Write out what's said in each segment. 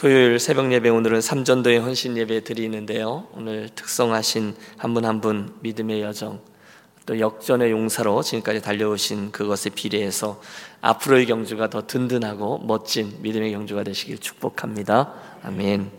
토요일 새벽 예배 오늘은 삼전도의 헌신 예배 드리는데요. 오늘 특성하신 한 분 한 분 믿음의 여정 또 역전의 용사로 지금까지 달려오신 그것에 비례해서 앞으로의 경주가 더 든든하고 멋진 믿음의 경주가 되시길 축복합니다. 아멘.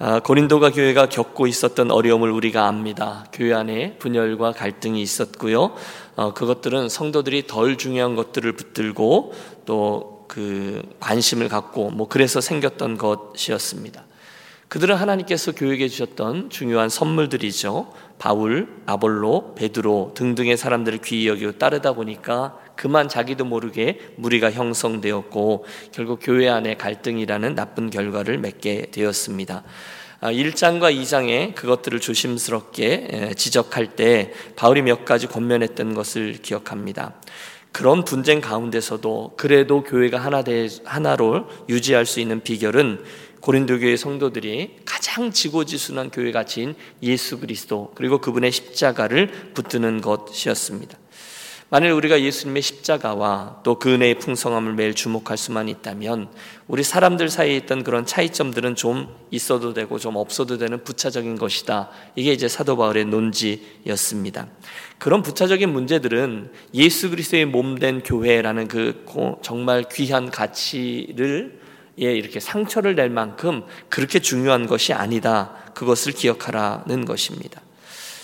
아, 고린도가 교회가 겪고 있었던 어려움을 우리가 압니다. 교회 안에 분열과 갈등이 있었고요. 어, 그것들은 성도들이 덜 중요한 것들을 붙들고 또 그 관심을 갖고 뭐 그래서 생겼던 것이었습니다. 그들은 하나님께서 교육해 주셨던 중요한 선물들이죠. 바울, 아볼로, 베드로 등등의 사람들을 귀히 여기고 따르다 보니까 그만 자기도 모르게 무리가 형성되었고 결국 교회 안에 갈등이라는 나쁜 결과를 맺게 되었습니다. 1장과 아, 2장에 그것들을 조심스럽게 지적할 때 바울이 몇 가지 권면했던 것을 기억합니다. 그런 분쟁 가운데서도 그래도 교회가 하나 되, 하나로 유지할 수 있는 비결은 고린도 교회 성도들이 가장 지고지순한 교회 가치인 예수 그리스도 그리고 그분의 십자가를 붙드는 것이었습니다. 만일 우리가 예수님의 십자가와 또 그 은혜의 풍성함을 매일 주목할 수만 있다면 우리 사람들 사이에 있던 그런 차이점들은 좀 있어도 되고 좀 없어도 되는 부차적인 것이다. 이게 이제 사도 바울의 논지였습니다. 그런 부차적인 문제들은 예수 그리스도의 몸 된 교회라는 그 정말 귀한 가치를 예, 이렇게 상처를 낼 만큼 그렇게 중요한 것이 아니다. 그것을 기억하라는 것입니다.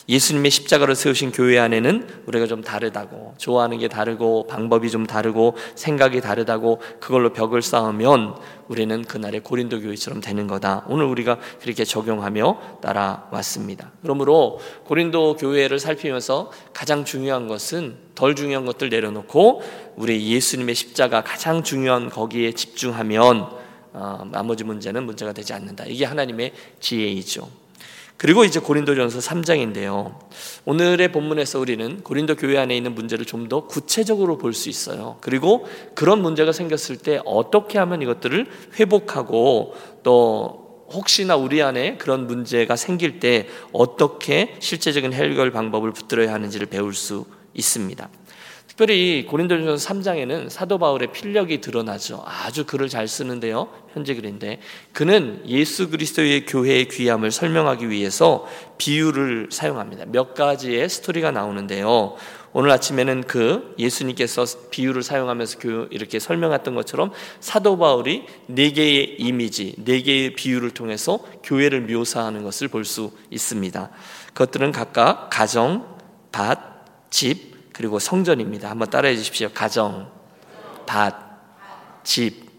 예수님의 십자가를 세우신 교회 안에는 우리가 좀 다르다고 좋아하는 게 다르고 방법이 좀 다르고 생각이 다르다고 그걸로 벽을 쌓으면 우리는 그날의 고린도 교회처럼 되는 거다. 오늘 우리가 그렇게 적용하며 따라왔습니다. 그러므로 고린도 교회를 살피면서 가장 중요한 것은 덜 중요한 것들 내려놓고 우리 예수님의 십자가 가장 중요한 거기에 집중하면 어, 나머지 문제는 문제가 되지 않는다. 이게 하나님의 지혜이죠. 그리고 이제 고린도전서 3장인데요. 오늘의 본문에서 우리는 고린도 교회 안에 있는 문제를 좀 더 구체적으로 볼 수 있어요. 그리고 그런 문제가 생겼을 때 어떻게 하면 이것들을 회복하고 또 혹시나 우리 안에 그런 문제가 생길 때 어떻게 실제적인 해결 방법을 붙들어야 하는지를 배울 수 있습니다. 특별히 고린도전서 3장에는 사도 바울의 필력이 드러나죠. 아주 글을 잘 쓰는데요. 현재 글인데 그는 예수 그리스도의 교회의 귀함을 설명하기 위해서 비유를 사용합니다. 몇 가지의 스토리가 나오는데요. 오늘 아침에는 그 예수님께서 비유를 사용하면서 이렇게 설명했던 것처럼 사도 바울이 네 개의 이미지, 네 개의 비유를 통해서 교회를 묘사하는 것을 볼 수 있습니다. 그것들은 각각 가정, 밭, 집, 그리고 성전입니다. 한번 따라해 주십시오. 가정, 밭, 집,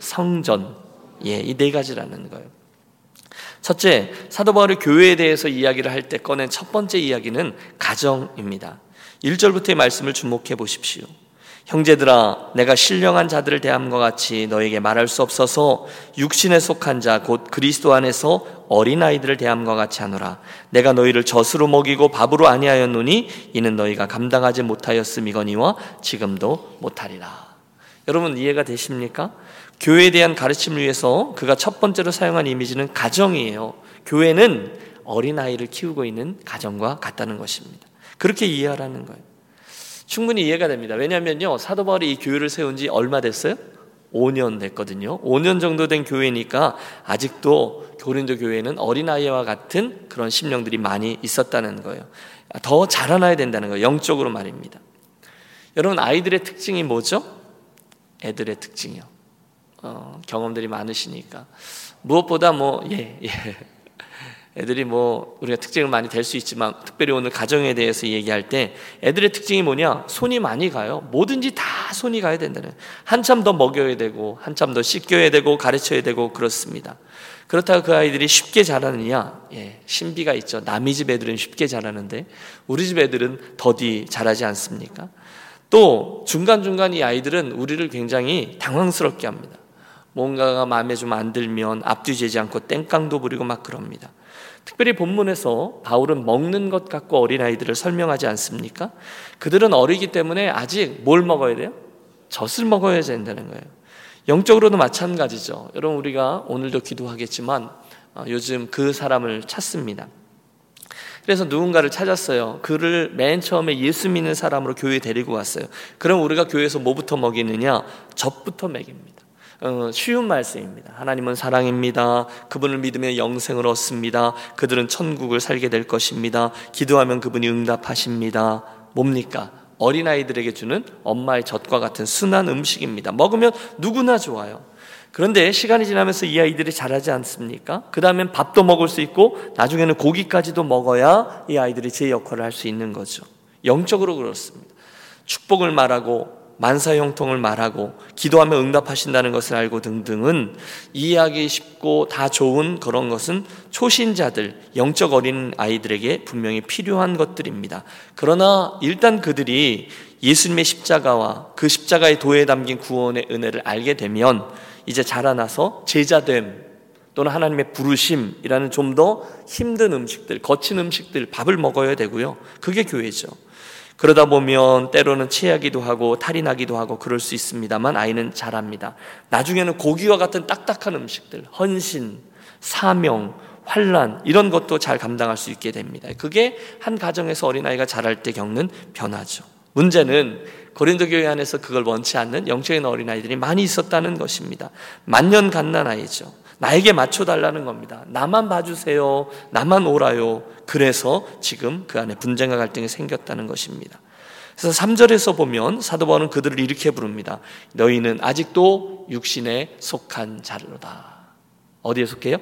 성전. 예, 이 네 가지라는 거예요. 첫째, 사도 바울이 교회에 대해서 이야기를 할 때 꺼낸 첫 번째 이야기는 가정입니다. 1절부터의 말씀을 주목해 보십시오. 형제들아 내가 신령한 자들을 대함과 같이 너에게 말할 수 없어서 육신에 속한 자 곧 그리스도 안에서 어린 아이들을 대함과 같이 하노라. 내가 너희를 젖으로 먹이고 밥으로 아니하였노니 이는 너희가 감당하지 못하였음이거니와 지금도 못하리라. 여러분 이해가 되십니까? 교회에 대한 가르침을 위해서 그가 첫 번째로 사용한 이미지는 가정이에요. 교회는 어린 아이를 키우고 있는 가정과 같다는 것입니다. 그렇게 이해하라는 거예요 충분히 이해가 됩니다. 왜냐하면요, 사도 바울이 이 교회를 세운 지 얼마 됐어요? 5년 됐거든요. 5년 정도 된 교회니까 아직도 고린도 교회는 어린아이와 같은 그런 심령들이 많이 있었다는 거예요. 더 자라나야 된다는 거예요. 영적으로 말입니다. 여러분, 아이들의 특징이 뭐죠? 애들의 특징이요. 어, 경험들이 많으시니까. 무엇보다 뭐, 예, 예. 애들이 뭐 우리가 특징을 많이 될 수 있지만 특별히 오늘 가정에 대해서 얘기할 때 애들의 특징이 뭐냐? 손이 많이 가요. 뭐든지 다 손이 가야 된다는. 한참 더 먹여야 되고 한참 더 씻겨야 되고 가르쳐야 되고 그렇습니다. 그렇다고 그 아이들이 쉽게 자라느냐? 예, 신비가 있죠. 남의 집 애들은 쉽게 자라는데 우리 집 애들은 더디 자라지 않습니까? 또 중간중간 이 아이들은 우리를 굉장히 당황스럽게 합니다. 뭔가가 마음에 좀 안 들면 앞뒤 재지 않고 땡깡도 부리고 막 그럽니다 특별히 본문에서 바울은 먹는 것 갖고 어린아이들을 설명하지 않습니까? 그들은 어리기 때문에 아직 뭘 먹어야 돼요? 젖을 먹어야 된다는 거예요. 영적으로도 마찬가지죠. 여러분, 우리가 오늘도 기도하겠지만 어, 요즘 그 사람을 찾습니다. 그래서 누군가를 찾았어요. 그를 맨 처음에 예수 믿는 사람으로 교회에 데리고 왔어요. 그럼 우리가 교회에서 뭐부터 먹이느냐? 젖부터 먹입니다. 어, 쉬운 말씀입니다. 하나님은 사랑입니다. 그분을 믿으면 영생을 얻습니다. 그들은 천국을 살게 될 것입니다. 기도하면 그분이 응답하십니다. 뭡니까? 어린아이들에게 주는 엄마의 젖과 같은 순한 음식입니다. 먹으면 누구나 좋아요. 그런데 시간이 지나면서 이 아이들이 자라지 않습니까? 그 다음엔 밥도 먹을 수 있고 나중에는 고기까지도 먹어야 이 아이들이 제 역할을 할 수 있는 거죠. 영적으로 그렇습니다. 축복을 말하고 만사 형통을 말하고 기도하며 응답하신다는 것을 알고 등등은 이해하기 쉽고 다 좋은 그런 것은 초신자들, 영적 어린 아이들에게 분명히 필요한 것들입니다. 그러나 일단 그들이 예수님의 십자가와 그 십자가의 도에 담긴 구원의 은혜를 알게 되면 이제 자라나서 제자됨 또는 하나님의 부르심이라는 좀 더 힘든 음식들, 거친 음식들, 밥을 먹어야 되고요. 그게 교회죠. 그러다 보면 때로는 체하기도 하고 탈이 나기도 하고 그럴 수 있습니다만 아이는 잘합니다. 나중에는 고기와 같은 딱딱한 음식들, 헌신, 사명, 환란 이런 것도 잘 감당할 수 있게 됩니다. 그게 한 가정에서 어린아이가 자랄 때 겪는 변화죠. 문제는 고린도 교회 안에서 그걸 원치 않는 영적인 어린아이들이 많이 있었다는 것입니다. 만년 갓난 아이죠. 나에게 맞춰달라는 겁니다. 나만 봐주세요. 나만 오라요. 그래서 지금 그 안에 분쟁과 갈등이 생겼다는 것입니다. 그래서 3절에서 보면 사도 바울은 그들을 이렇게 부릅니다. 너희는 아직도 육신에 속한 자로다. 어디에 속해요?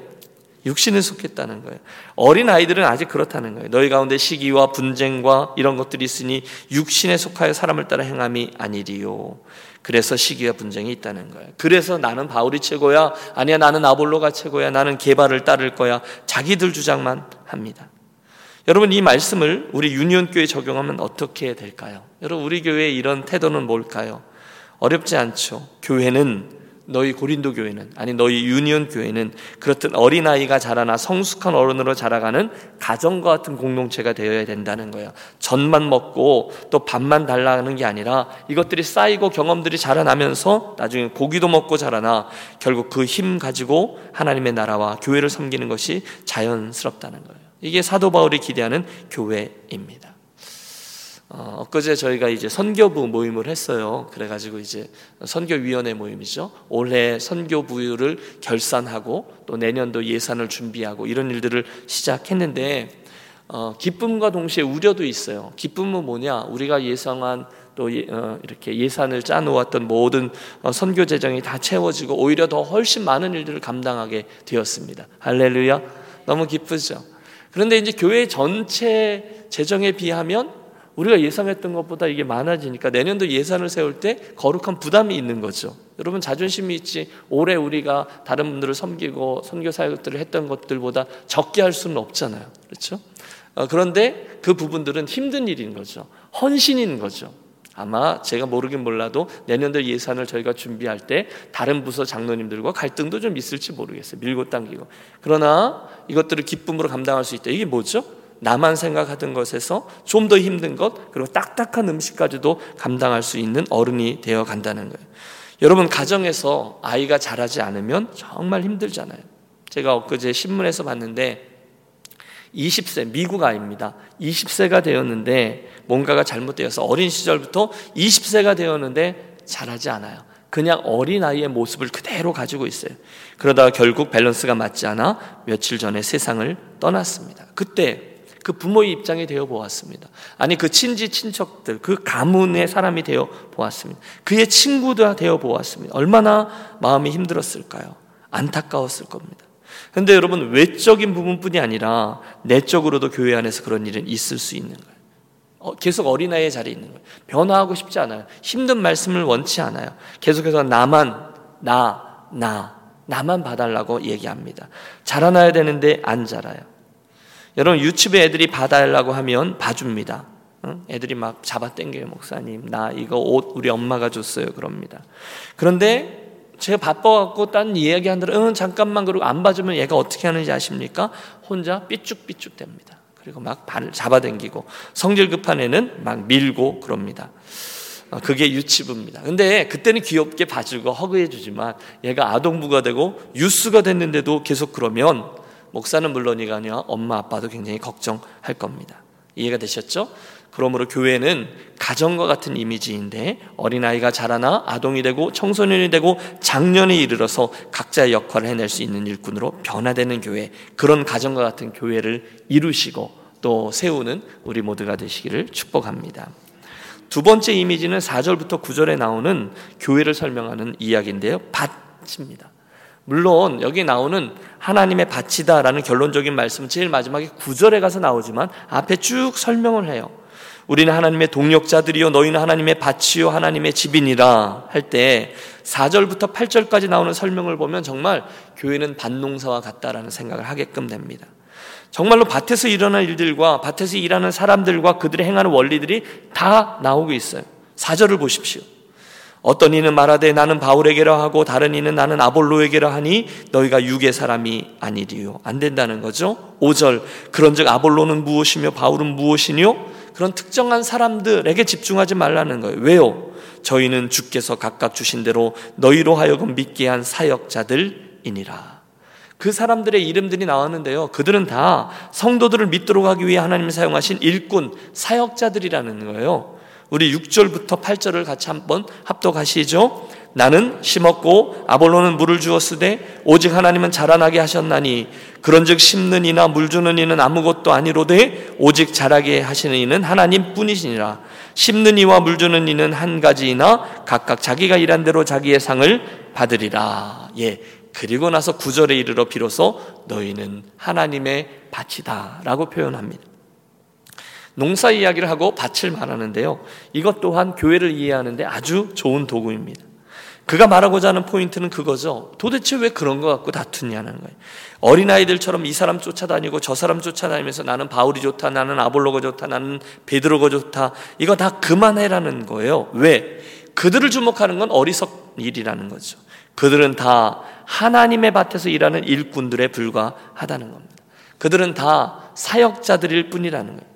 육신에 속했다는 거예요. 어린 아이들은 아직 그렇다는 거예요. 너희 가운데 시기와 분쟁과 이런 것들이 있으니 육신에 속하여 사람을 따라 행함이 아니리요. 그래서 시기와 분쟁이 있다는 거예요. 그래서 나는 바울이 최고야. 아니야, 나는 아볼로가 최고야. 나는 개발을 따를 거야. 자기들 주장만 합니다. 여러분, 이 말씀을 우리 유니온교회 적용하면 어떻게 될까요? 여러분, 우리 교회의 이런 태도는 뭘까요? 어렵지 않죠. 교회는 너희 고린도 교회는 아니 너희 유니온 교회는 그렇듯 어린아이가 자라나 성숙한 어른으로 자라가는 가정과 같은 공동체가 되어야 된다는 거예요. 전만 먹고 또 밥만 달라는 게 아니라 이것들이 쌓이고 경험들이 자라나면서 나중에 고기도 먹고 자라나 결국 그 힘 가지고 하나님의 나라와 교회를 섬기는 것이 자연스럽다는 거예요. 이게 사도 바울이 기대하는 교회입니다. 어, 엊그제 저희가 이제 선교부 모임을 했어요. 그래가지고 이제 선교위원회 모임이죠. 올해 선교부를 결산하고 또 내년도 예산을 준비하고 이런 일들을 시작했는데 어, 기쁨과 동시에 우려도 있어요. 기쁨은 뭐냐? 우리가 예상한 또 예, 어, 이렇게 예산을 짜놓았던 모든 어, 선교 재정이 다 채워지고 오히려 더 훨씬 많은 일들을 감당하게 되었습니다. 할렐루야! 너무 기쁘죠. 그런데 이제 교회 전체 재정에 비하면 우리가 예상했던 것보다 이게 많아지니까 내년도 예산을 세울 때 거룩한 부담이 있는 거죠. 여러분 자존심이 있지 올해 우리가 다른 분들을 섬기고 선교 사역들을 했던 것들보다 적게 할 수는 없잖아요. 그렇죠? 어, 그런데 그 부분들은 힘든 일인 거죠. 헌신인 거죠. 아마 제가 모르긴 몰라도 내년도 예산을 저희가 준비할 때 다른 부서 장로님들과 갈등도 좀 있을지 모르겠어요. 밀고 당기고. 그러나 이것들을 기쁨으로 감당할 수 있다. 이게 뭐죠? 나만 생각하던 것에서 좀 더 힘든 것 그리고 딱딱한 음식까지도 감당할 수 있는 어른이 되어 간다는 거예요. 여러분 가정에서 아이가 자라지 않으면 정말 힘들잖아요. 제가 엊그제 신문에서 봤는데 20세 미국 아입니다. 20세가 되었는데 뭔가가 잘못되어서 어린 시절부터 20세가 되었는데 자라지 않아요. 그냥 어린 아이의 모습을 그대로 가지고 있어요. 그러다가 결국 밸런스가 맞지 않아 며칠 전에 세상을 떠났습니다. 그때 그 부모의 입장이 되어 보았습니다. 아니 그 친지 친척들 그 가문의 사람이 되어 보았습니다. 그의 친구도 되어 보았습니다. 얼마나 마음이 힘들었을까요? 안타까웠을 겁니다. 근데 여러분 외적인 부분뿐이 아니라 내적으로도 교회 안에서 그런 일은 있을 수 있는 거예요. 어, 계속 어린아이의 자리에 있는 거예요. 변화하고 싶지 않아요. 힘든 말씀을 원치 않아요. 계속해서 나만 나 나, 나만 봐달라고 얘기합니다. 자라나야 되는데 안 자라요. 여러분 유치부에 애들이 봐달라고 하면 봐줍니다. 애들이 막 잡아당겨요 목사님 나 이거 옷 우리 엄마가 줬어요 그럽니다. 그런데 제가 바빠갖고 딴 이야기하느라 응 잠깐만 그러고 안 봐주면 얘가 어떻게 하는지 아십니까? 혼자 삐쭉삐쭉 됩니다. 그리고 막 발을 잡아당기고 성질 급한 애는 막 밀고 그럽니다. 어, 그게 유치부입니다. 근데 그때는 귀엽게 봐주고 허그해주지만 얘가 아동부가 되고 유스가 됐는데도 계속 그러면 목사는 물론이가 아니라 엄마 아빠도 굉장히 걱정할 겁니다. 이해가 되셨죠? 그러므로 교회는 가정과 같은 이미지인데 어린아이가 자라나 아동이 되고 청소년이 되고 장년에 이르러서 각자의 역할을 해낼 수 있는 일꾼으로 변화되는 교회 그런 가정과 같은 교회를 이루시고 또 세우는 우리 모두가 되시기를 축복합니다. 두 번째 이미지는 4절부터 9절에 나오는 교회를 설명하는 이야기인데요. 밭입니다. 물론 여기 나오는 하나님의 밭이다라는 결론적인 말씀은 제일 마지막에 9절에 가서 나오지만 앞에 쭉 설명을 해요. 우리는 하나님의 동력자들이요 너희는 하나님의 밭이요 하나님의 집이니라 할 때 4절부터 8절까지 나오는 설명을 보면 정말 교회는 밭농사와 같다라는 생각을 하게끔 됩니다. 정말로 밭에서 일어난 일들과 밭에서 일하는 사람들과 그들이 행하는 원리들이 다 나오고 있어요. 4절을 보십시오. 어떤 이는 말하되 나는 바울에게라 하고 다른 이는 나는 아볼로에게라 하니 너희가 육의 사람이 아니리요. 안 된다는 거죠. 5절 그런즉 아볼로는 무엇이며 바울은 무엇이뇨? 그런 특정한 사람들에게 집중하지 말라는 거예요. 왜요? 저희는 주께서 각각 주신 대로 너희로 하여금 믿게 한 사역자들이니라. 그 사람들의 이름들이 나왔는데요. 그들은 다 성도들을 믿도록 하기 위해 하나님이 사용하신 일꾼, 사역자들이라는 거예요. 우리 6절부터 8절을 같이 한번 합독하시죠. 나는 심었고 아볼로는 물을 주었으되 오직 하나님은 자라나게 하셨나니 그런즉 심는 이나 물 주는 이는 아무것도 아니로되 오직 자라게 하시는 이는 하나님 뿐이시니라 심는 이와 물 주는 이는 한 가지이나 각각 자기가 일한 대로 자기의 상을 받으리라 예 그리고 나서 구절에 이르러 비로소 너희는 하나님의 밭이다라고 표현합니다. 농사 이야기를 하고 밭을 말하는데요. 이것 또한 교회를 이해하는데 아주 좋은 도구입니다. 그가 말하고자 하는 포인트는 그거죠. 도대체 왜 그런 것 갖고 다투냐는 거예요. 어린아이들처럼 이 사람 쫓아다니고 저 사람 쫓아다니면서 나는 바울이 좋다, 나는 아볼로가 좋다, 나는 베드로가 좋다. 이거 다 그만해라는 거예요. 왜? 그들을 주목하는 건 어리석 일이라는 거죠. 그들은 다 하나님의 밭에서 일하는 일꾼들에 불과하다는 겁니다. 그들은 다 사역자들일 뿐이라는 거예요.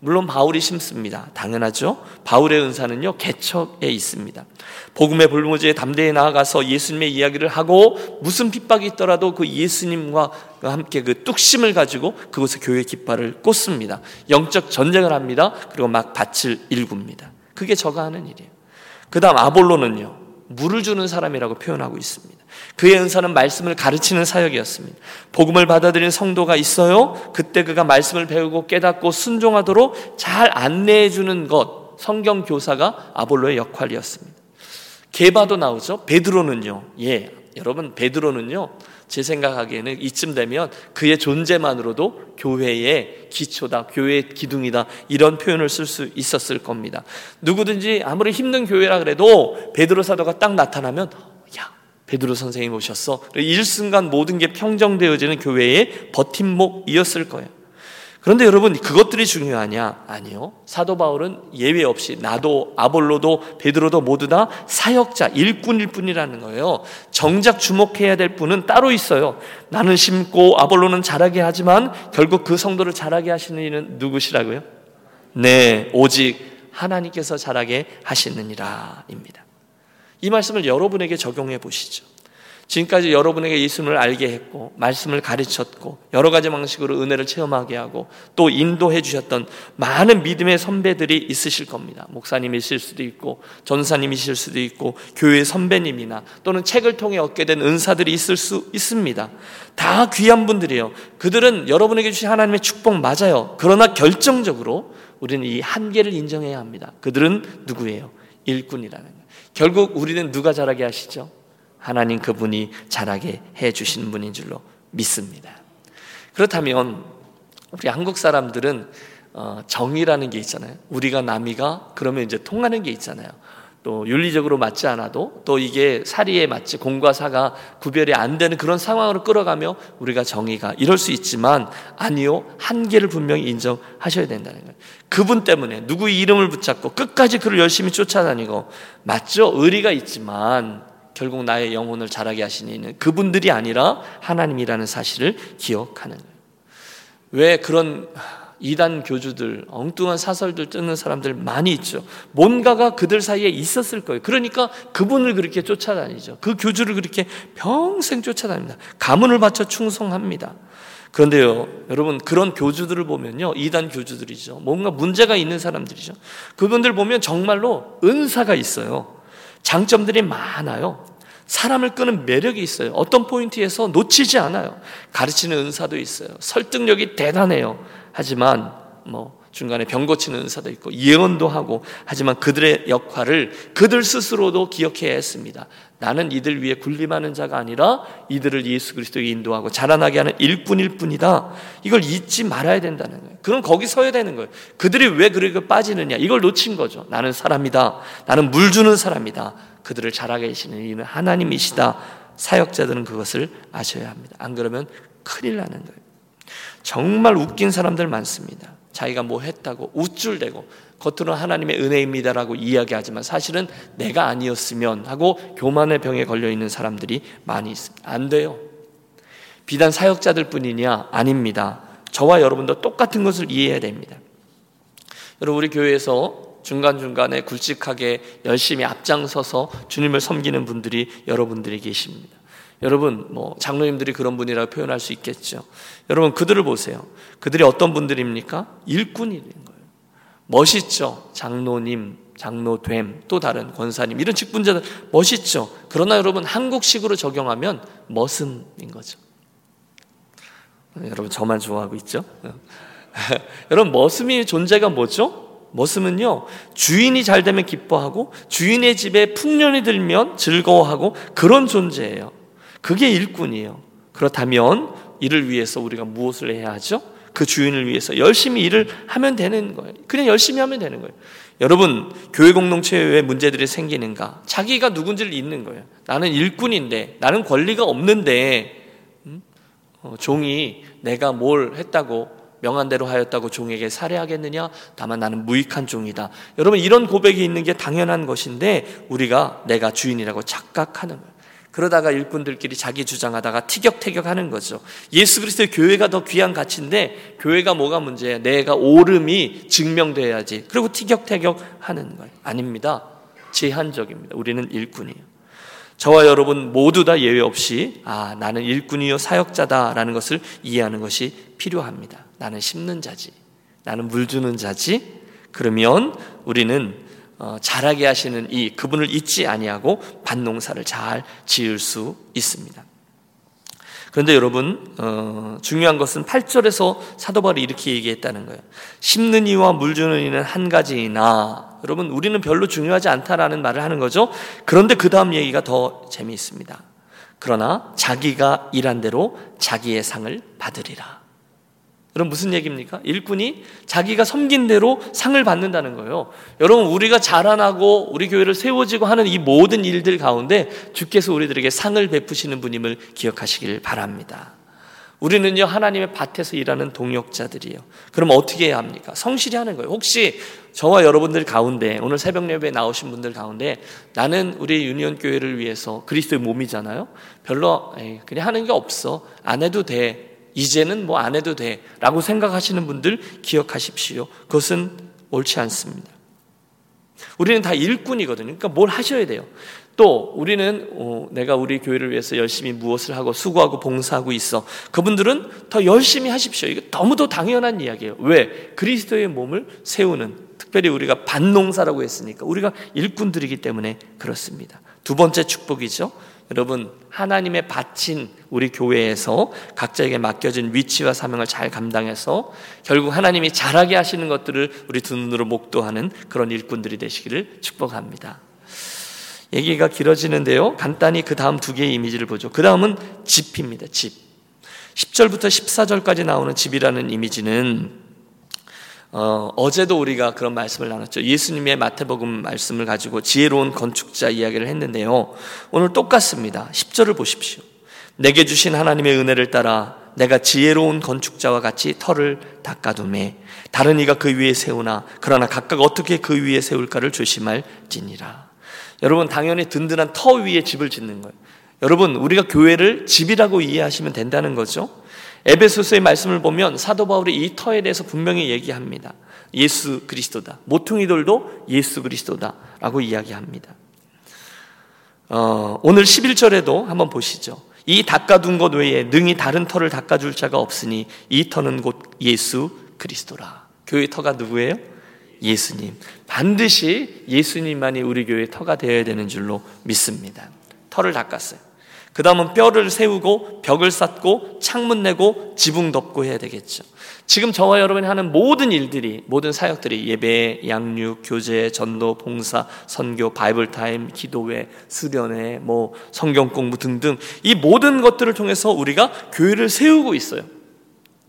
물론 바울이 심습니다. 당연하죠. 바울의 은사는요, 개척에 있습니다. 복음의 불모지에 담대히 나아가서 예수님의 이야기를 하고 무슨 핍박이 있더라도 그 예수님과 함께 그 뚝심을 가지고 그곳에 교회 깃발을 꽂습니다. 영적 전쟁을 합니다. 그리고 막 밭을 일굽니다. 그게 저가 하는 일이에요. 그 다음 아볼로는요, 물을 주는 사람이라고 표현하고 있습니다. 그의 은사는 말씀을 가르치는 사역이었습니다. 복음을 받아들인 성도가 있어요. 그때 그가 말씀을 배우고 깨닫고 순종하도록 잘 안내해 주는 것, 성경 교사가 아볼로의 역할이었습니다. 개바도 나오죠. 베드로는요. 예. 여러분 베드로는요. 제 생각하기에는 이쯤 되면 그의 존재만으로도 교회의 기초다, 교회의 기둥이다 이런 표현을 쓸 수 있었을 겁니다. 누구든지 아무리 힘든 교회라 그래도 베드로 사도가 딱 나타나면 야 베드로 선생님 오셨어. 일순간 모든 게 평정되어지는 교회의 버팀목이었을 거예요. 그런데 여러분 그것들이 중요하냐? 아니요. 사도 바울은 예외 없이 나도 아볼로도 베드로도 모두 다 사역자 일꾼일 뿐이라는 거예요. 정작 주목해야 될 분은 따로 있어요. 나는 심고 아볼로는 자라게 하지만 결국 그 성도를 자라게 하시는 이는 누구시라고요? 네, 오직 하나님께서 자라게 하시느니라입니다. 이 말씀을 여러분에게 적용해 보시죠. 지금까지 여러분에게 예수님을 알게 했고 말씀을 가르쳤고 여러 가지 방식으로 은혜를 체험하게 하고 또 인도해 주셨던 많은 믿음의 선배들이 있으실 겁니다. 목사님이실 수도 있고 전사님이실 수도 있고 교회 선배님이나 또는 책을 통해 얻게 된 은사들이 있을 수 있습니다. 다 귀한 분들이에요. 그들은 여러분에게 주신 하나님의 축복 맞아요. 그러나 결정적으로 우리는 이 한계를 인정해야 합니다. 그들은 누구예요? 일꾼이라는. 결국 우리는 누가 자라게 하시죠? 하나님 그분이 자라게 해 주시는 분인 줄로 믿습니다. 그렇다면 우리 한국 사람들은 어, 정의라는 게 있잖아요. 우리가 남이가 그러면 이제 통하는 게 있잖아요. 또 윤리적으로 맞지 않아도 또 이게 사리에 맞지 공과 사가 구별이 안 되는 그런 상황으로 끌어가며 우리가 정의가 이럴 수 있지만 아니요 한계를 분명히 인정하셔야 된다는 거예요. 그분 때문에 누구 이름을 붙잡고 끝까지 그를 열심히 쫓아다니고 맞죠 의리가 있지만 결국 나의 영혼을 자라게 하시는 이는 그분들이 아니라 하나님이라는 사실을 기억하는 거예요. 왜 그런 이단 교주들, 엉뚱한 사설들 뜨는 사람들 많이 있죠. 뭔가가 그들 사이에 있었을 거예요. 그러니까 그분을 그렇게 쫓아다니죠. 그 교주를 그렇게 평생 쫓아다닙니다. 가문을 바쳐 충성합니다. 그런데요, 여러분, 그런 교주들을 보면요, 이단 교주들이죠. 뭔가 문제가 있는 사람들이죠. 그분들 보면 정말로 은사가 있어요. 장점들이 많아요. 사람을 끄는 매력이 있어요. 어떤 포인트에서 놓치지 않아요. 가르치는 은사도 있어요. 설득력이 대단해요. 하지만 뭐 중간에 병 고치는 은사도 있고 예언도 하고 하지만 그들의 역할을 그들 스스로도 기억해야 했습니다. 나는 이들 위해 군림하는 자가 아니라 이들을 예수 그리스도에 인도하고 자라나게 하는 일꾼일 뿐이다. 이걸 잊지 말아야 된다는 거예요. 그럼 거기 서야 되는 거예요. 그들이 왜 그렇게 빠지느냐? 이걸 놓친 거죠. 나는 사람이다. 나는 물 주는 사람이다. 그들을 자라게 하시는 이는 하나님이시다. 사역자들은 그것을 아셔야 합니다. 안 그러면 큰일 나는 거예요. 정말 웃긴 사람들 많습니다. 자기가 뭐 했다고 우쭐대고 겉으로는 하나님의 은혜입니다라고 이야기하지만 사실은 내가 아니었으면 하고 교만의 병에 걸려 있는 사람들이 많이 있습니다. 안 돼요. 비단 사역자들 뿐이냐? 아닙니다. 저와 여러분도 똑같은 것을 이해해야 됩니다. 여러분, 우리 교회에서 중간중간에 굵직하게 열심히 앞장서서 주님을 섬기는 분들이 여러분들이 계십니다. 여러분, 뭐, 장로님들이 그런 분이라고 표현할 수 있겠죠. 여러분, 그들을 보세요. 그들이 어떤 분들입니까? 일꾼이 된 거예요. 멋있죠. 장로님, 장로됨, 또 다른 권사님, 이런 직분자들 멋있죠. 그러나 여러분, 한국식으로 적용하면 머슴인 거죠. 여러분, 저만 좋아하고 있죠? 여러분, 머슴이 존재가 뭐죠? 머슴은요, 주인이 잘 되면 기뻐하고, 주인의 집에 풍년이 들면 즐거워하고, 그런 존재예요. 그게 일꾼이에요. 그렇다면 이를 위해서 우리가 무엇을 해야 하죠? 그 주인을 위해서 열심히 일을 하면 되는 거예요. 그냥 열심히 하면 되는 거예요. 여러분, 교회 공동체에 왜 문제들이 생기는가? 자기가 누군지를 잊는 거예요. 나는 일꾼인데, 나는 권리가 없는데, 음? 어, 종이 내가 뭘 했다고 명한대로 하였다고 종에게 살해하겠느냐? 다만 나는 무익한 종이다. 여러분, 이런 고백이 있는 게 당연한 것인데, 우리가 내가 주인이라고 착각하는 거예요. 그러다가 일꾼들끼리 자기 주장하다가 티격태격 하는 거죠. 예수 그리스도의 교회가 더 귀한 가치인데 교회가 뭐가 문제야? 내가 옳음이 증명돼야지. 그리고 티격태격 하는 거예요. 아닙니다. 제한적입니다. 우리는 일꾼이에요. 저와 여러분 모두 다 예외 없이 아 나는 일꾼이요 사역자다라는 것을 이해하는 것이 필요합니다. 나는 심는 자지. 나는 물 주는 자지. 그러면 우리는 어, 잘하게 하시는 이 그분을 잊지 아니하고 밭농사를 잘 지을 수 있습니다. 그런데 여러분 어, 중요한 것은 8절에서 사도 바울이 이렇게 얘기했다는 거예요. 심는 이와 물 주는 이는 한 가지이나 여러분 우리는 별로 중요하지 않다라는 말을 하는 거죠. 그런데 그 다음 얘기가 더 재미있습니다. 그러나 자기가 일한 대로 자기의 상을 받으리라. 그럼 무슨 얘기입니까? 일꾼이 자기가 섬긴 대로 상을 받는다는 거예요. 여러분, 우리가 자라나고 우리 교회를 세워지고 하는 이 모든 일들 가운데 주께서 우리들에게 상을 베푸시는 분임을 기억하시길 바랍니다. 우리는요, 하나님의 밭에서 일하는 동역자들이에요. 그럼 어떻게 해야 합니까? 성실히 하는 거예요. 혹시 저와 여러분들 가운데, 오늘 새벽 예배에 나오신 분들 가운데 나는 우리 유니온 교회를 위해서 그리스도의 몸이잖아요? 별로, 에이, 그냥 하는 게 없어. 안 해도 돼. 이제는 뭐 안 해도 돼. 라고 생각하시는 분들 기억하십시오. 그것은 옳지 않습니다. 우리는 다 일꾼이거든요. 그러니까 뭘 하셔야 돼요. 또 우리는 어, 내가 우리 교회를 위해서 열심히 무엇을 하고 수고하고 봉사하고 있어. 그분들은 더 열심히 하십시오. 이거 너무도 당연한 이야기예요. 왜? 그리스도의 몸을 세우는 특별히 우리가 반농사라고 했으니까 우리가 일꾼들이기 때문에 그렇습니다. 두 번째 축복이죠. 여러분 하나님의 바친 우리 교회에서 각자에게 맡겨진 위치와 사명을 잘 감당해서 결국 하나님이 잘하게 하시는 것들을 우리 두 눈으로 목도하는 그런 일꾼들이 되시기를 축복합니다. 얘기가 길어지는데요. 간단히 그 다음 두 개의 이미지를 보죠. 그 다음은 집입니다. 집. 10절부터 14절까지 나오는 집이라는 이미지는 어, 어제도 우리가 그런 말씀을 나눴죠. 예수님의 마태복음 말씀을 가지고 지혜로운 건축자 이야기를 했는데요. 오늘 똑같습니다. 10절을 보십시오. 내게 주신 하나님의 은혜를 따라 내가 지혜로운 건축자와 같이 터를 닦아둠에 다른 이가 그 위에 세우나 그러나 각각 어떻게 그 위에 세울까를 조심할지니라. 여러분 당연히 든든한 터 위에 집을 짓는 거예요. 여러분 우리가 교회를 집이라고 이해하시면 된다는 거죠. 에베소서의 말씀을 보면 사도 바울이 이 터에 대해서 분명히 얘기합니다. 예수 그리스도다. 모퉁이돌도 예수 그리스도다라고 이야기합니다. 어, 오늘 11절에도 한번 보시죠. 이 닦아둔 것 외에 능히 다른 터를 닦아 둘 자가 없으니 이 터는 곧 예수 그리스도라. 교회 터가 누구예요? 예수님. 반드시 예수님만이 우리 교회 터가 되어야 되는 줄로 믿습니다. 터를 닦았어요. 그 다음은 뼈를 세우고 벽을 쌓고 창문 내고 지붕 덮고 해야 되겠죠. 지금 저와 여러분이 하는 모든 일들이 모든 사역들이 예배, 양육, 교제, 전도, 봉사, 선교, Bible Time, 기도회, 수련회, 뭐 성경 공부 등등 이 모든 것들을 통해서 우리가 교회를 세우고 있어요.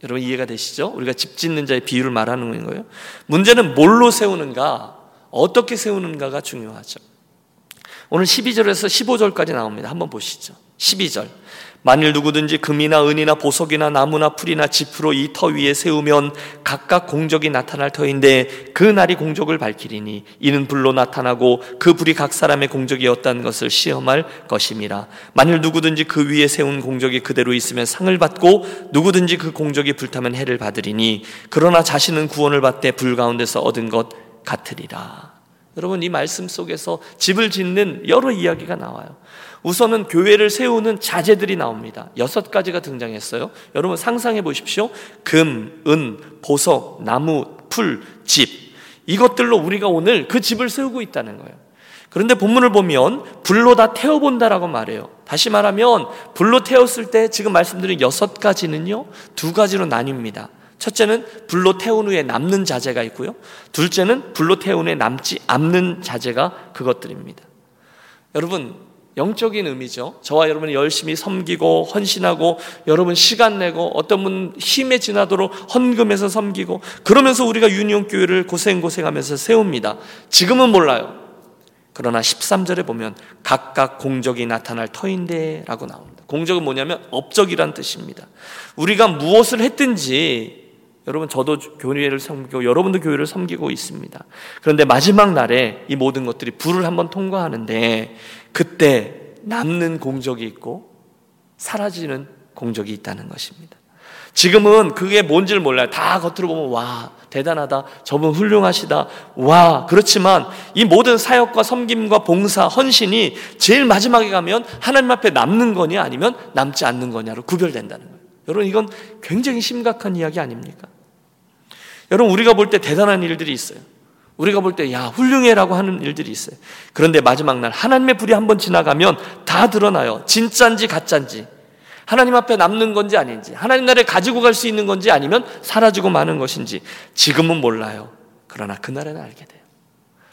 여러분 이해가 되시죠? 우리가 집 짓는 자의 비유를 말하는 거예요. 문제는 뭘로 세우는가, 어떻게 세우는가가 중요하죠. 오늘 12절에서 15절까지 나옵니다. 한번 보시죠. 12절. 만일 누구든지 금이나 은이나 보석이나 나무나 풀이나 지프로 이 터 위에 세우면 각각 공적이 나타날 터인데 그 날이 공적을 밝히리니 이는 불로 나타나고 그 불이 각 사람의 공적이었다는 것을 시험할 것임이라. 만일 누구든지 그 위에 세운 공적이 그대로 있으면 상을 받고 누구든지 그 공적이 불타면 해를 받으리니 그러나 자신은 구원을 받되 불 가운데서 얻은 것 같으리라. 여러분 이 말씀 속에서 집을 짓는 여러 이야기가 나와요 우선은 교회를 세우는 자재들이 나옵니다. 여섯 가지가 등장했어요. 여러분 상상해 보십시오. 금, 은, 보석, 나무, 풀, 집. 이것들로 우리가 오늘 그 집을 세우고 있다는 거예요. 그런데 본문을 보면 불로 다 태워본다라고 말해요. 다시 말하면 불로 태웠을 때 지금 말씀드린 여섯 가지는요, 두 가지로 나뉩니다. 첫째는 불로 태운 후에 남는 자재가 있고요. 둘째는 불로 태운 후에 남지 않는 자재가 그것들입니다. 여러분, 영적인 의미죠. 저와 여러분이 열심히 섬기고 헌신하고 여러분 시간 내고 어떤 분 힘에 지나도록 헌금해서 섬기고 그러면서 우리가 유니온 교회를 고생고생하면서 세웁니다. 지금은 몰라요. 그러나 13절에 보면 각각 공적이 나타날 터인데라고 나옵니다. 공적은 뭐냐면 업적이란 뜻입니다. 우리가 무엇을 했든지 여러분 저도 교회를 섬기고 여러분도 교회를 섬기고 있습니다. 그런데 마지막 날에 이 모든 것들이 불을 한번 통과하는데 그때 남는 공적이 있고 사라지는 공적이 있다는 것입니다. 지금은 그게 뭔지를 몰라요. 다 겉으로 보면 와 대단하다. 저분 훌륭하시다. 와 그렇지만 이 모든 사역과 섬김과 봉사 헌신이 제일 마지막에 가면 하나님 앞에 남는 거냐 아니면 남지 않는 거냐로 구별된다는 거예요. 여러분 이건 굉장히 심각한 이야기 아닙니까? 여러분 우리가 볼 때 대단한 일들이 있어요. 우리가 볼 때, 야, 훌륭해라고 하는 일들이 있어요. 그런데 마지막 날, 하나님의 불이 한번 지나가면 다 드러나요. 진짠지 가짠지. 하나님 앞에 남는 건지 아닌지. 하나님 나라에 가지고 갈 수 있는 건지 아니면 사라지고 마는 것인지. 지금은 몰라요. 그러나 그날에는 알게 돼요.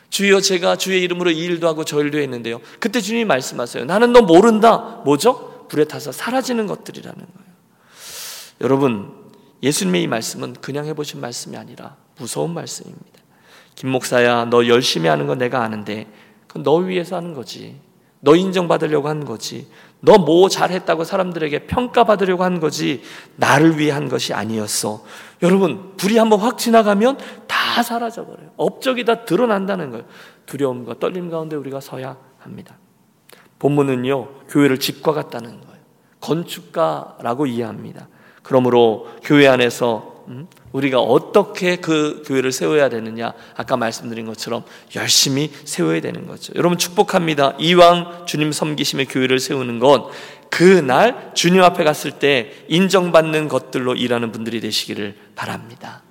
주여 제가 주의 이름으로 이 일도 하고 저 일도 했는데요. 그때 주님이 말씀하세요. 나는 너 모른다. 뭐죠? 불에 타서 사라지는 것들이라는 거예요. 여러분, 예수님의 이 말씀은 그냥 해보신 말씀이 아니라 무서운 말씀입니다. 김 목사야, 너 열심히 하는 건 내가 아는데, 그건 너 위해서 하는 거지. 너 인정받으려고 하는 거지. 너 뭐 잘했다고 사람들에게 평가받으려고 한 거지. 나를 위해 한 것이 아니었어. 여러분, 불이 한번 확 지나가면 다 사라져버려요. 업적이 다 드러난다는 거예요. 두려움과 떨림 가운데 우리가 서야 합니다. 본문은요, 교회를 집과 같다는 거예요. 건축가라고 이해합니다. 그러므로 교회 안에서 음? 우리가 어떻게 그 교회를 세워야 되느냐 아까 말씀드린 것처럼 열심히 세워야 되는 거죠. 여러분 축복합니다. 이왕 주님 섬기심의 교회를 세우는 건 그날 주님 앞에 갔을 때 인정받는 것들로 일하는 분들이 되시기를 바랍니다.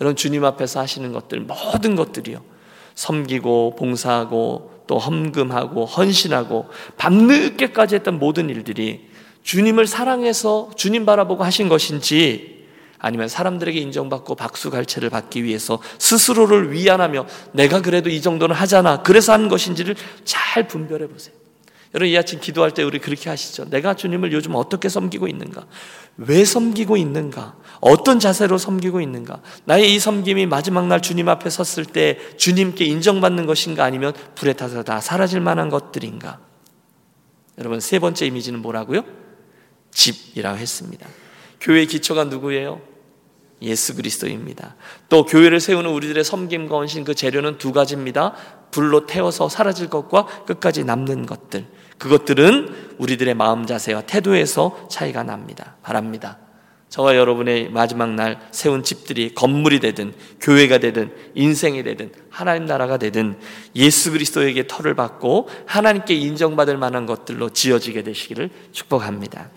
여러분 주님 앞에서 하시는 것들 모든 것들이요. 섬기고 봉사하고 또 험금하고 헌신하고 밤늦게까지 했던 모든 일들이 주님을 사랑해서 주님 바라보고 하신 것인지 아니면 사람들에게 인정받고 박수 갈채를 받기 위해서 스스로를 위안하며 내가 그래도 이 정도는 하잖아. 그래서 하는 것인지를 잘 분별해 보세요. 여러분 이 아침 기도할 때 우리 그렇게 하시죠. 내가 주님을 요즘 어떻게 섬기고 있는가? 왜 섬기고 있는가? 어떤 자세로 섬기고 있는가? 나의 이 섬김이 마지막 날 주님 앞에 섰을 때 주님께 인정받는 것인가 아니면 불에 타서 다 사라질 만한 것들인가? 여러분 세 번째 이미지는 뭐라고요? 집이라고 했습니다. 교회의 기초가 누구예요? 예수 그리스도입니다. 또 교회를 세우는 우리들의 섬김과 헌신 그 재료는 두 가지입니다. 불로 태워서 사라질 것과 끝까지 남는 것들. 그것들은 우리들의 마음 자세와 태도에서 차이가 납니다. 바랍니다. 저와 여러분의 마지막 날 세운 집들이 건물이 되든 교회가 되든 인생이 되든 하나님 나라가 되든 예수 그리스도에게 터를 받고 하나님께 인정받을 만한 것들로 지어지게 되시기를 축복합니다.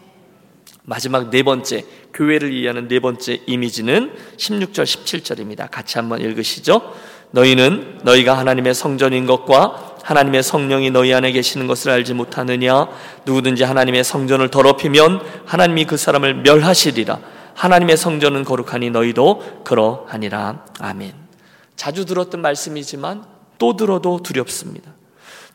마지막 네 번째 교회를 이해하는 네 번째 이미지는 16절 17절입니다. 같이 한번 읽으시죠. 너희는 너희가 하나님의 성전인 것과 하나님의 성령이 너희 안에 계시는 것을 알지 못하느냐? 누구든지 하나님의 성전을 더럽히면 하나님이 그 사람을 멸하시리라. 하나님의 성전은 거룩하니 너희도 그러하니라. 아멘. 자주 들었던 말씀이지만 또 들어도 두렵습니다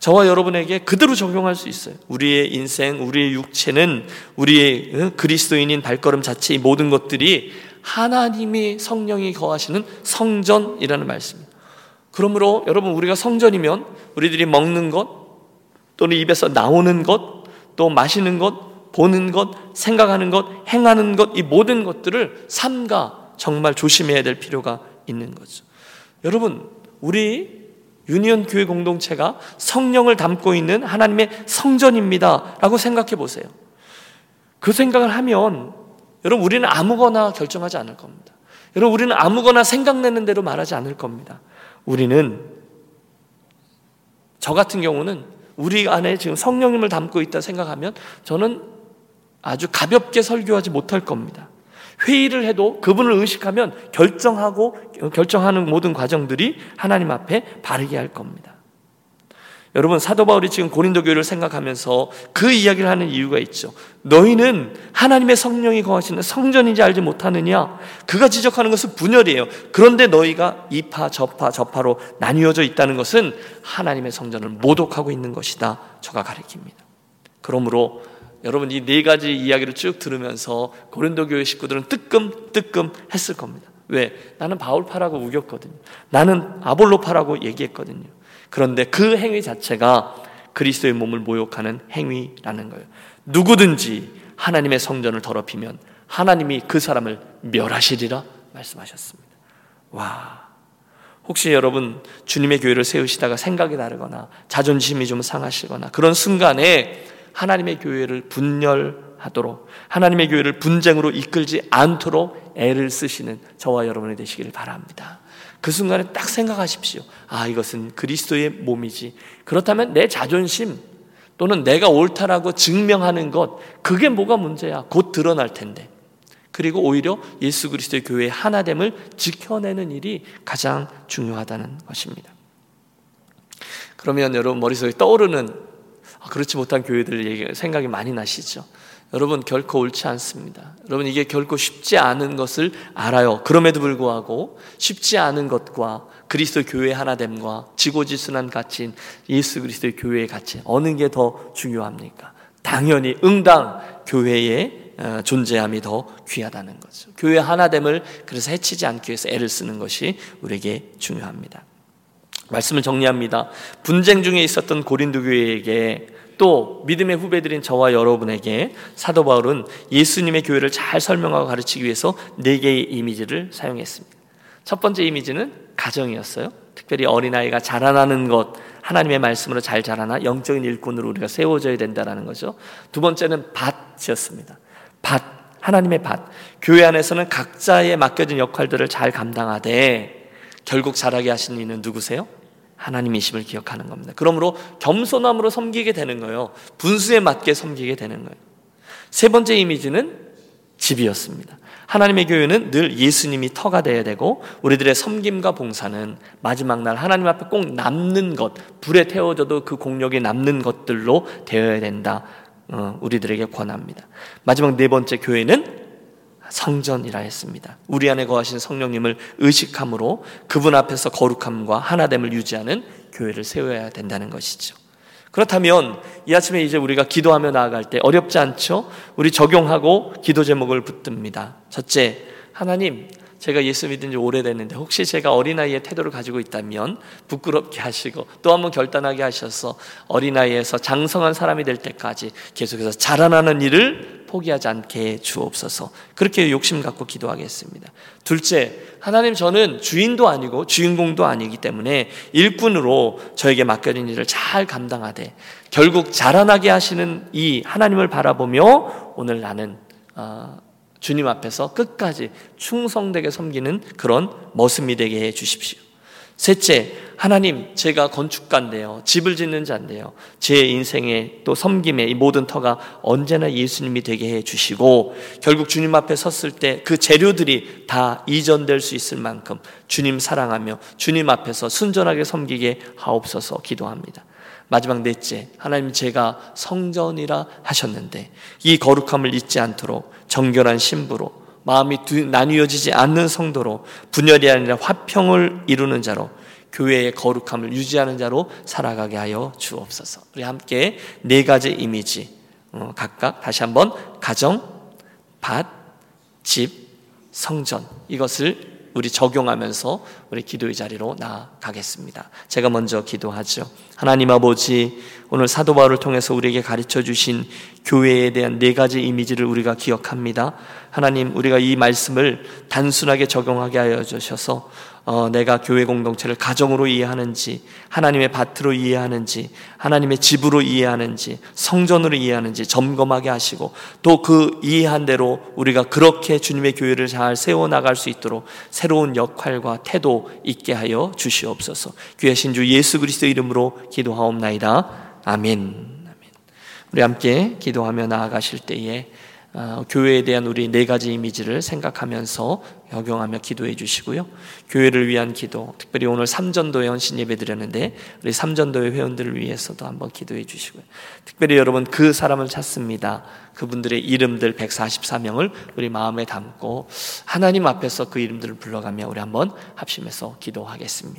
저와 여러분에게 그대로 적용할 수 있어요. 우리의 인생, 우리의 육체는 우리의 그리스도인인 발걸음 자체 이 모든 것들이 하나님이 성령이 거하시는 성전이라는 말씀입니다. 그러므로 여러분 우리가 성전이면 우리들이 먹는 것 또는 입에서 나오는 것 또 마시는 것 보는 것 생각하는 것 행하는 것 이 모든 것들을 삼가 정말 조심해야 될 필요가 있는 거죠. 여러분 우리 유니온 교회 공동체가 성령을 담고 있는 하나님의 성전입니다라고 생각해 보세요. 그 생각을 하면 여러분 우리는 아무거나 결정하지 않을 겁니다. 여러분 우리는 아무거나 생각내는 대로 말하지 않을 겁니다. 우리는 저 같은 경우는 우리 안에 지금 성령님을 담고 있다 생각하면 저는 아주 가볍게 설교하지 못할 겁니다. 회의를 해도 그분을 의식하면 결정하고 결정하는 모든 과정들이 하나님 앞에 바르게 할 겁니다. 여러분 사도 바울이 지금 고린도 교회를 생각하면서 그 이야기를 하는 이유가 있죠. 너희는 하나님의 성령이 거하시는 성전인지 알지 못하느냐? 그가 지적하는 것은 분열이에요. 그런데 너희가 이파 저파 저파로 나뉘어져 있다는 것은 하나님의 성전을 모독하고 있는 것이다. 저가 가리킵니다. 그러므로 여러분 이 네 가지 이야기를 쭉 들으면서 고린도 교회 식구들은 뜨끔 뜨끔 했을 겁니다. 왜? 나는 바울파라고 우겼거든요. 나는 아볼로파라고 얘기했거든요. 그런데 그 행위 자체가 그리스도의 몸을 모욕하는 행위라는 거예요. 누구든지 하나님의 성전을 더럽히면 하나님이 그 사람을 멸하시리라 말씀하셨습니다. 와. 혹시 여러분 주님의 교회를 세우시다가 생각이 다르거나 자존심이 좀 상하시거나 그런 순간에 하나님의 교회를 분열하도록 하나님의 교회를 분쟁으로 이끌지 않도록 애를 쓰시는 저와 여러분이 되시기를 바랍니다. 그 순간에 딱 생각하십시오. 아, 이것은 그리스도의 몸이지. 그렇다면 내 자존심 또는 내가 옳다라고 증명하는 것, 그게 뭐가 문제야? 곧 드러날 텐데. 그리고 오히려 예수 그리스도의 교회의 하나됨을 지켜내는 일이 가장 중요하다는 것입니다. 그러면 여러분 머릿속에 떠오르는 아, 그렇지 못한 교회들 생각이 많이 나시죠? 여러분 결코 옳지 않습니다. 여러분 이게 결코 쉽지 않은 것을 알아요. 그럼에도 불구하고 쉽지 않은 것과 그리스도 교회 하나됨과 지고지순한 가치인 예수 그리스도의 교회의 가치 어느 게 더 중요합니까? 당연히 응당 교회의 어, 존재함이 더 귀하다는 거죠. 교회 하나됨을 그래서 해치지 않기 위해서 애를 쓰는 것이 우리에게 중요합니다. 말씀을 정리합니다. 분쟁 중에 있었던 고린도 교회에게 또 믿음의 후배들인 저와 여러분에게 사도 바울은 예수님의 교회를 잘 설명하고 가르치기 위해서 네 개의 이미지를 사용했습니다. 첫 번째 이미지는 가정이었어요. 특별히 어린아이가 자라나는 것, 하나님의 말씀으로 잘 자라나 영적인 일꾼으로 우리가 세워져야 된다는 거죠. 두 번째는 밭이었습니다. 밭, 하나님의 밭. 교회 안에서는 각자의 맡겨진 역할들을 잘 감당하되 결국 자라게 하신 이는 누구세요? 하나님이심을 기억하는 겁니다. 그러므로 겸손함으로 섬기게 되는 거예요. 분수에 맞게 섬기게 되는 거예요. 세 번째 이미지는 집이었습니다. 하나님의 교회는 늘 예수님이 터가 되어야 되고 우리들의 섬김과 봉사는 마지막 날 하나님 앞에 꼭 남는 것, 불에 태워져도 그 공력이 남는 것들로 되어야 된다. 어, 우리들에게 권합니다. 마지막 네 번째 교회는 성전이라 했습니다. 우리 안에 거하신 성령님을 의식함으로 그분 앞에서 거룩함과 하나됨을 유지하는 교회를 세워야 된다는 것이죠. 그렇다면 이 아침에 이제 우리가 기도하며 나아갈 때 어렵지 않죠? 우리 적용하고 기도 제목을 붙듭니다. 첫째, 하나님, 제가 예수 믿은 지 오래됐는데 혹시 제가 어린아이의 태도를 가지고 있다면 부끄럽게 하시고 또 한번 결단하게 하셔서 어린아이에서 장성한 사람이 될 때까지 계속해서 자라나는 일을 포기하지 않게 주옵소서 그렇게 욕심 갖고 기도하겠습니다 둘째 하나님 저는 주인도 아니고 주인공도 아니기 때문에 일꾼으로 저에게 맡겨진 일을 잘 감당하되 결국 자라나게 하시는 이 하나님을 바라보며 오늘 나는 어, 주님 앞에서 끝까지 충성되게 섬기는 그런 모습이 되게 해 주십시오. 셋째, 하나님, 제가 건축가인데요. 집을 짓는 자인데요. 제 인생의 또 섬김의 이 모든 터가 언제나 예수님이 되게 해 주시고, 결국 주님 앞에 섰을 때 그 재료들이 다 이전될 수 있을 만큼 주님 사랑하며 주님 앞에서 순전하게 섬기게 하옵소서 기도합니다. 마지막 넷째, 하나님 제가 성전이라 하셨는데 이 거룩함을 잊지 않도록 정결한 신부로 마음이 나뉘어지지 않는 성도로 분열이 아니라 화평을 이루는 자로 교회의 거룩함을 유지하는 자로 살아가게 하여 주옵소서. 우리 함께 네 가지 이미지 어, 각각 다시 한번 가정, 밭, 집, 성전 이것을 우리 적용하면서 우리 기도의 자리로 나아가겠습니다. 제가 먼저 기도하죠. 하나님 아버지, 오늘 사도 바울을 통해서 우리에게 가르쳐 주신 교회에 대한 네 가지 이미지를 우리가 기억합니다. 하나님, 우리가 이 말씀을 단순하게 적용하게 하여 주셔서 어, 내가 교회 공동체를 가정으로 이해하는지, 하나님의 밭으로 이해하는지, 하나님의 집으로 이해하는지, 성전으로 이해하는지 점검하게 하시고, 또 그 이해한 대로 우리가 그렇게 주님의 교회를 잘 세워 나갈 수 있도록 새로운 역할과 태도 있게 하여 주시옵소서. 귀하 신 주 예수 그리스도 이름으로 기도하옵나이다. 아멘. 우리 함께 기도하며 나아가실 때에 어, 교회에 대한 우리 네 가지 이미지를 생각하면서 적용하며 기도해 주시고요. 교회를 위한 기도, 특별히 오늘 삼전도회 헌신 예배 드렸는데 우리 삼전도회 회원들을 위해서도 한번 기도해 주시고요. 특별히 여러분 그 사람을 찾습니다. 그분들의 이름들 144명을 우리 마음에 담고 하나님 앞에서 그 이름들을 불러가며 우리 한번 합심해서 기도하겠습니다.